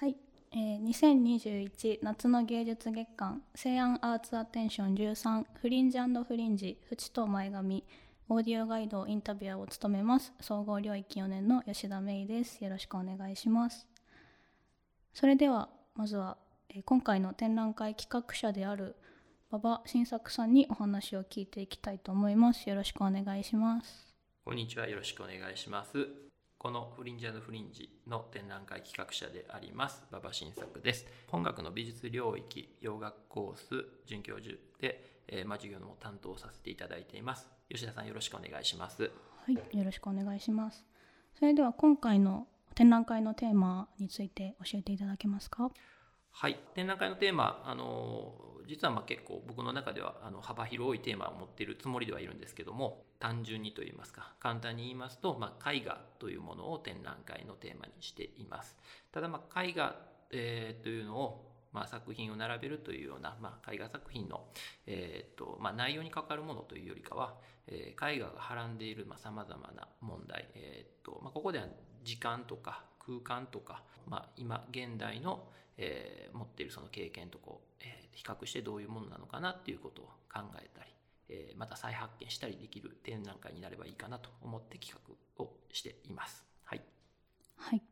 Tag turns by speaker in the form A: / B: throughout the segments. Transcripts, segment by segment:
A: はい、えー、2021夏の芸術月間西安アーツアテンション13フリンジフリンジ淵と前髪オーディオガイドインタビュアーを務めます総合領域4年の吉田芽衣です。よろしくお願いします。それではまずは、えー、今回の展覧会企画者である馬場新作さんにお話を聞いていきたいと思います。よろしくお願いします。
B: こんにちは。よろしくお願いします。このフリンジフリンジの展覧会企画者であります馬場新作です。本学の美術領域洋楽コース准教授で、えー、まあ、授業の担当させていただいています。吉田さんよろしくお願いします。
A: はいよろしくお願いします。それでは今回の展覧会のテーマについて教えていただけますか？
B: はい展覧会のテーマあの実はまあ結構僕の中ではあの幅広いテーマを持っているつもりではいるんですけども単純にといいますか簡単に言いますと、まあ、絵画というものを展覧会のテーマにしています。ただまあ絵画、えー、というのをまあ、作品を並べるというような、まあ、絵画作品の、えーとまあ、内容に関わるものというよりかは、えー、絵画がはらんでいるさまざ、まな問題、えーとまあ、ここでは時間とか空間とか、まあ、今現代の、えー、持っているその経験とこう、えー、比較してどういうものなのかなっていうことを考えたり、えー、また再発見したりできる展覧会になればいいかなと思って企画をしています。はい、
A: はい。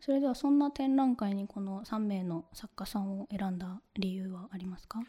A: それではそんな展覧会にこの3名の作家さんを選んだ理由はありますか？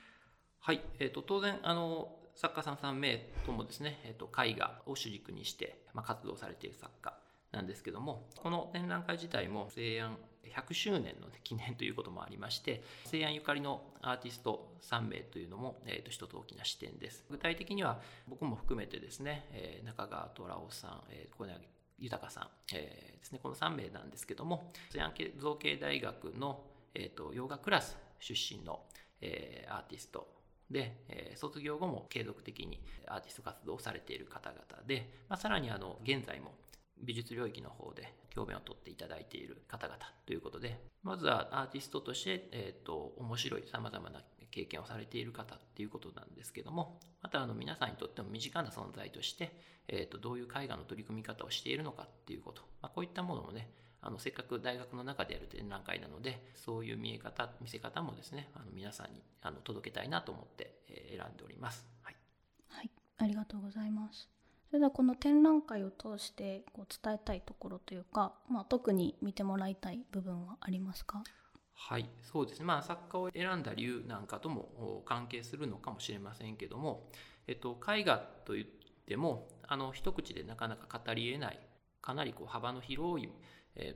B: はい、えーと、当然あの作家さん3名ともですね、えーと、と絵画を主軸にして、まあ、活動されている作家なんですけどもこの展覧会自体も西安100周年の記念ということもありまして西安ゆかりのアーティスト3名というのも、えー、と一つ大きな視点です。具体的には僕も含めてですね、えー、中川虎夫さん、えー、小柳豊さん、えー、ですねこの3名なんですけども西安造形大学の、えーと、洋画クラス出身の、えー、アーティストで、え、卒業後も継続的にアーティスト活動をされている方々で、まあ、さらにあの現在も美術領域の方で教鞭を取っていただいている方々ということで、まずはアーティストとして、えっ、ー、と、面白い様々な経験をされている方っていうことなんですけども、またあの皆さんにとっても身近な存在として、えっ、ー、と、どういう絵画の取り組み方をしているのかっていうこと、まあ、こういったものもね、あのせっかく大学の中でやる展覧会なのでそういう見え方見せ方もですねあの皆さんにあの届けたいなと思って、え選んでおります。はい、
A: はい、ありがとうございます。それではこの展覧会を通してこう伝えたいところというか、まあ、特に見てもらいたい部分はありますか？
B: はいそうですね。まあ作家を選んだ理由なんかとも関係するのかもしれませんけども、えっと、絵画といってもあの一口でなかなか語りえないかなりこう幅の広い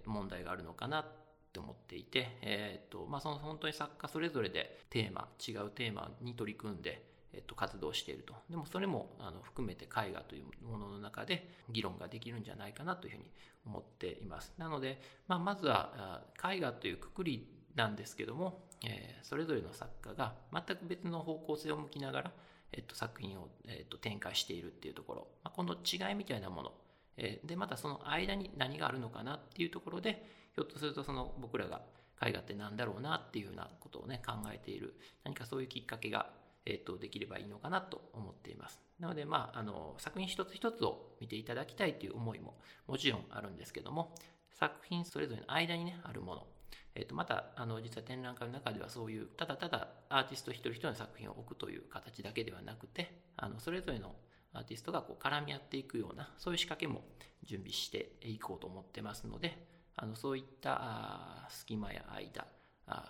B: 問題があるのかなって思っていて、えっとまあ、その本当に作家それぞれでテーマ違うテーマに取り組んでえっと、活動していると。でもそれもあの含めて絵画というものの中で議論ができるんじゃないかなというふうに思っています。なので、まあ、まずは絵画というくくりなんですけども、えー、それぞれの作家が全く別の方向性を向きながら、えっと、作品を、えっと、展開しているっていうところ、まあ、この違いみたいなもの、えー、でまたその間に何があるのかなっていうところでひょっとするとその僕らが絵画って何だろうなっていうようなことをね考えている何かそういうきっかけがえーと、できればいいのかなと思っています。なので、まあ、あの作品一つ一つを見ていただきたいという思いももちろんあるんですけども作品それぞれの間にねあるもの、えーと、またあの実は展覧会の中ではそういうただただアーティスト一人一人の作品を置くという形だけではなくてあのそれぞれのアーティストがこう絡み合っていくようなそういう仕掛けも準備していこうと思ってますのであのそういった隙間や間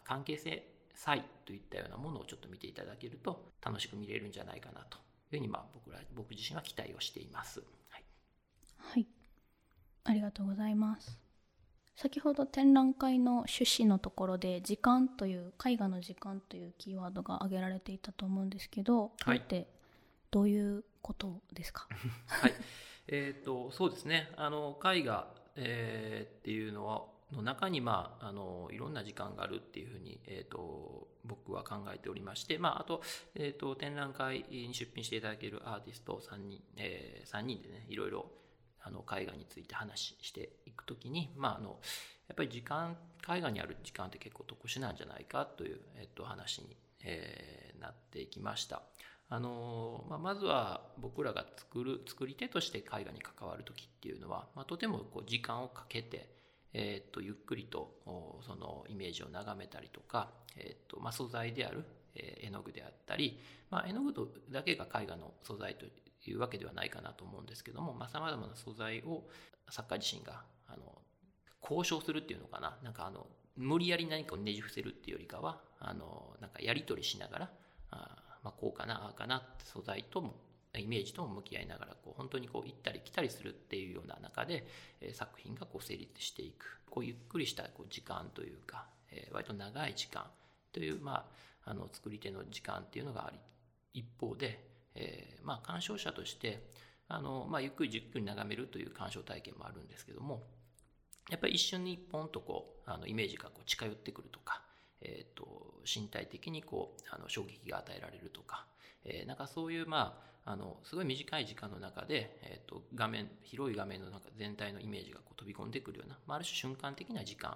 B: 関係性差異といったようなものをちょっと見ていただけると楽しく見れるんじゃないかなというふうにまあ僕ら僕自身は期待をしています。はい、
A: はい、ありがとうございます。先ほど展覧会の趣旨のところで「時間」という絵画の時間というキーワードが挙げられていたと思うんですけど、はい、ってどういうことですか？
B: はい。えーと、とそうですね。あの絵画、えー、っていうのはの中に、まあ、あのいろんな時間があるっていうふうに、えーと、僕は考えておりまして、まあ、あと,、えーと、展覧会に出品していただけるアーティスト3人,、えー、3人でねいろいろあの絵画について話していくときに、まあ、あのやっぱり時間絵画にある時間って結構特殊なんじゃないかという、えー、と話に、えー、なっていきました。あのまあ、まずは僕らが作る作り手として絵画に関わる時っていうのは、まあ、とてもこう時間をかけてえー、とゆっくりとそのイメージを眺めたりとか、えーとまあ、素材である、えー、絵の具であったり、まあ、絵の具だけが絵画の素材というわけではないかなと思うんですけどもさまざ、まな素材を作家自身があの交渉するっていうのかななんかあの無理やり何かをねじ伏せるっていうよりかはあのなんかやり取りしながらあ、まあ、こうかなああかなって素材ともイメージとも向き合いながらこう本当にこう行ったり来たりするっていうような中で、え、作品がこう成立していく。こうゆっくりしたこう時間というか、え、割と長い時間という、まあ、あの作り手の時間っていうのがあり一方で、え、まあ鑑賞者としてあの、まあ、ゆっくりじっくり眺めるという鑑賞体験もあるんですけどもやっぱり一瞬に一本とこうあのイメージがこう近寄ってくるとか、えーと、身体的にこうあの衝撃が与えられるとか、えー、なんかそういうまああのすごい短い時間の中で、えーと、画面広い画面の中全体のイメージがこう飛び込んでくるような、まあ、ある種瞬間的な時間っ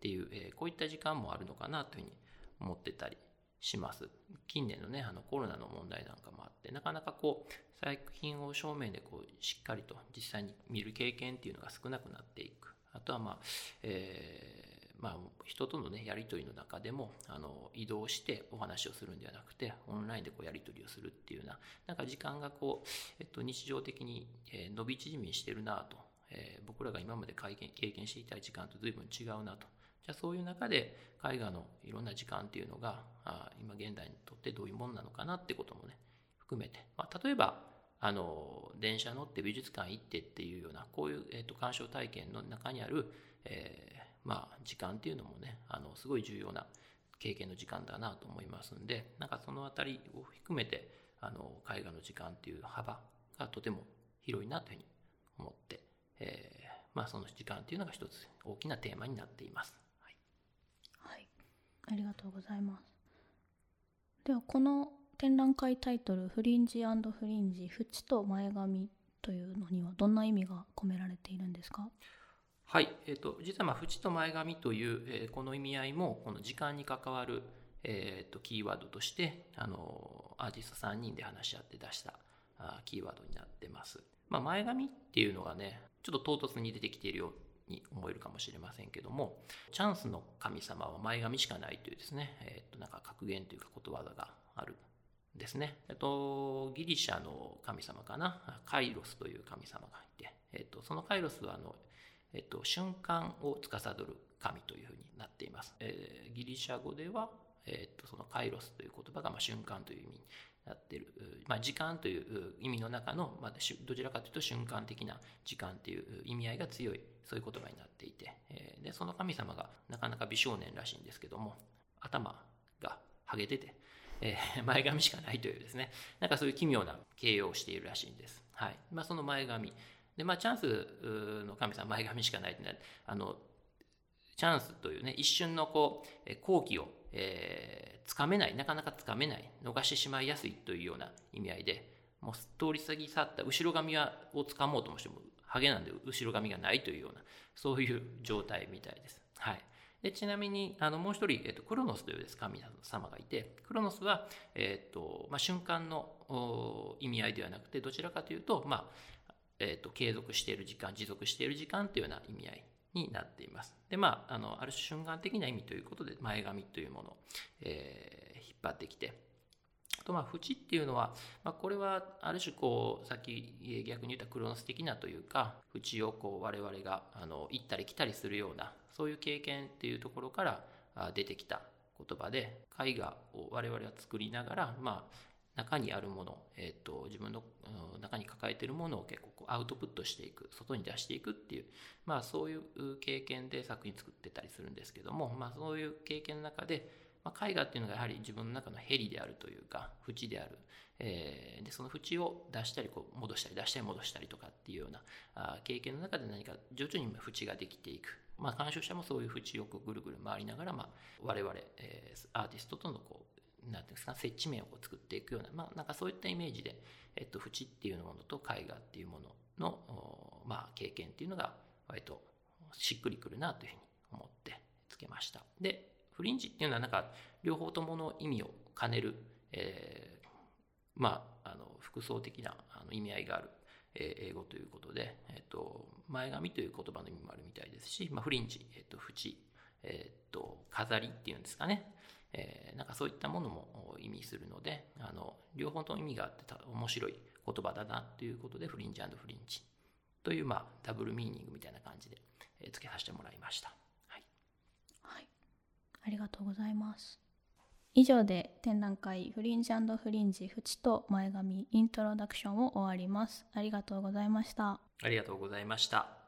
B: ていう、えー、こういった時間もあるのかなというふうに思ってたりします。近年のね、あのコロナの問題なんかもあって、なかなかこう、作品を正面でこう、しっかりと実際に見る経験っていうのが少なくなっていく。あとはまあ、えー、まあ、人とのね、やりとりの中でも、あの、移動してお話をするんではなくて、オンラインでこう、やりとりをするっていうような、なんか時間がこう、えっと、日常的に、え伸び縮みしてるなと、えー、僕らが今まで経験経験していた時間と随分違うなと。じゃあそういう中で絵画のいろんな時間っていうのがあ今現代にとってどういうものなのかなってこともね含めて、まあ、例えばあの電車乗って美術館行ってっていうようなこういう、えーと、鑑賞体験の中にある、え、まあ、時間っていうのもねあのすごい重要な経験の時間だなと思いますんでなんかその辺りを含めてあの絵画の時間っていう幅がとても広いなというふうに思って、えー、まあ、その時間っていうのが一つ大きなテーマになっています。はい。
A: ありがとうございます。ではこの展覧会タイトル「フリンジフリンジ縁と前髪」というのにはどんな意味が込められているんですか？
B: はい、えーと、実はまあ縁と前髪という、えー、この意味合いもこの時間に関わる、えーと、キーワードとしてあのアーティスト3人で話し合って出したあキーワードになってます。まあ、前髪っていうのがねちょっと唐突に出てきているように思えるかもしれませんけどもチャンスの神様は前髪しかないというですね、えっとなんか格言というかことわざがあるんですね、えっと、ギリシャの神様かな？カイロスという神様がいて、えっと、そのカイロスはあの、えっと、瞬間を司る神というふうになっています、えー、ギリシャ語では、えっと、そのカイロスという言葉がまあ瞬間という意味になっている、まあ、時間という意味の中の、まあ、どちらかというと瞬間的な時間という意味合いが強いそういう言葉になっていて、えー、でその神様がなかなか美少年らしいんですけども頭がハゲてて、えー、前髪しかないというですね。なんかそういう奇妙な形容をしているらしいんです、はい。まあ、その前髪で、まあ、チャンスの神様前髪しかないってねあのチャンスというね一瞬のこう好機を、えーつかめない、なかなかつかめない、逃してしまいやすいというような意味合いで、もう通り過ぎ去った後ろ髪はをつかもうともしても、ハゲなんで後ろ髪がないというような、そういう状態みたいです。はい。でちなみに、あの、もう一人、えっと、クロノスというです神様がいて、クロノスは、えっと、まあ、瞬間の意味合いではなくて、どちらかというと、まあ、えっと、継続している時間、持続している時間というような意味合いになっています。で、まあ、あの、ある種瞬間的な意味ということで、前髪というものを、えー、引っ張ってきて、あと、まあ、縁っていうのは、まあ、これは、ある種、こう、さっき逆に言ったクロノス的なというか、縁をこう、我々が、あの、行ったり来たりするような、そういう経験っていうところから出てきた言葉で、絵画を我々は作りながら、まあ、中にあるもの、えーと、自分の中に抱えているものを結構こうアウトプットしていく外に出していくっていう、まあ、そういう経験で作品作ってたりするんですけども、まあ、そういう経験の中で、まあ、絵画っていうのがやはり自分の中のヘリであるというか縁である、えー、でその縁を出したりこう戻したり出したり戻したりとかっていうようなあ経験の中で何か徐々に縁ができていく、まあ、鑑賞者もそういう縁をぐるぐる回りながら、まあ、我々、えー、アーティストとのこうなんていうんですか、接地面を作っていくような、まあ、なんかそういったイメージで、えっと、縁っていうものと絵画っていうものの、まあ、経験っていうのが、割としっくりくるなというふうに思ってつけました。で、フリンジっていうのはなんか、両方ともの意味を兼ねる、えー、まあ、あの、複層的なあの意味合いがある、えー英語ということで、えっと前髪という言葉の意味もあるみたいですし、まあ、フリンジ、えっと縁、えっと飾りっていうんですかね、えーなんかそういったものも意味するのであの両方とも意味があってた面白い言葉だなということでフリンジフリンジという、まあ、ダブルミーニングみたいな感じで、えー付けさせてもらいました。はい
A: はい、ありがとうございます。以上で展覧会フリンジフリンジ縁と前髪イントロダクションを終わります。ありがとうございました。
B: ありがとうございました。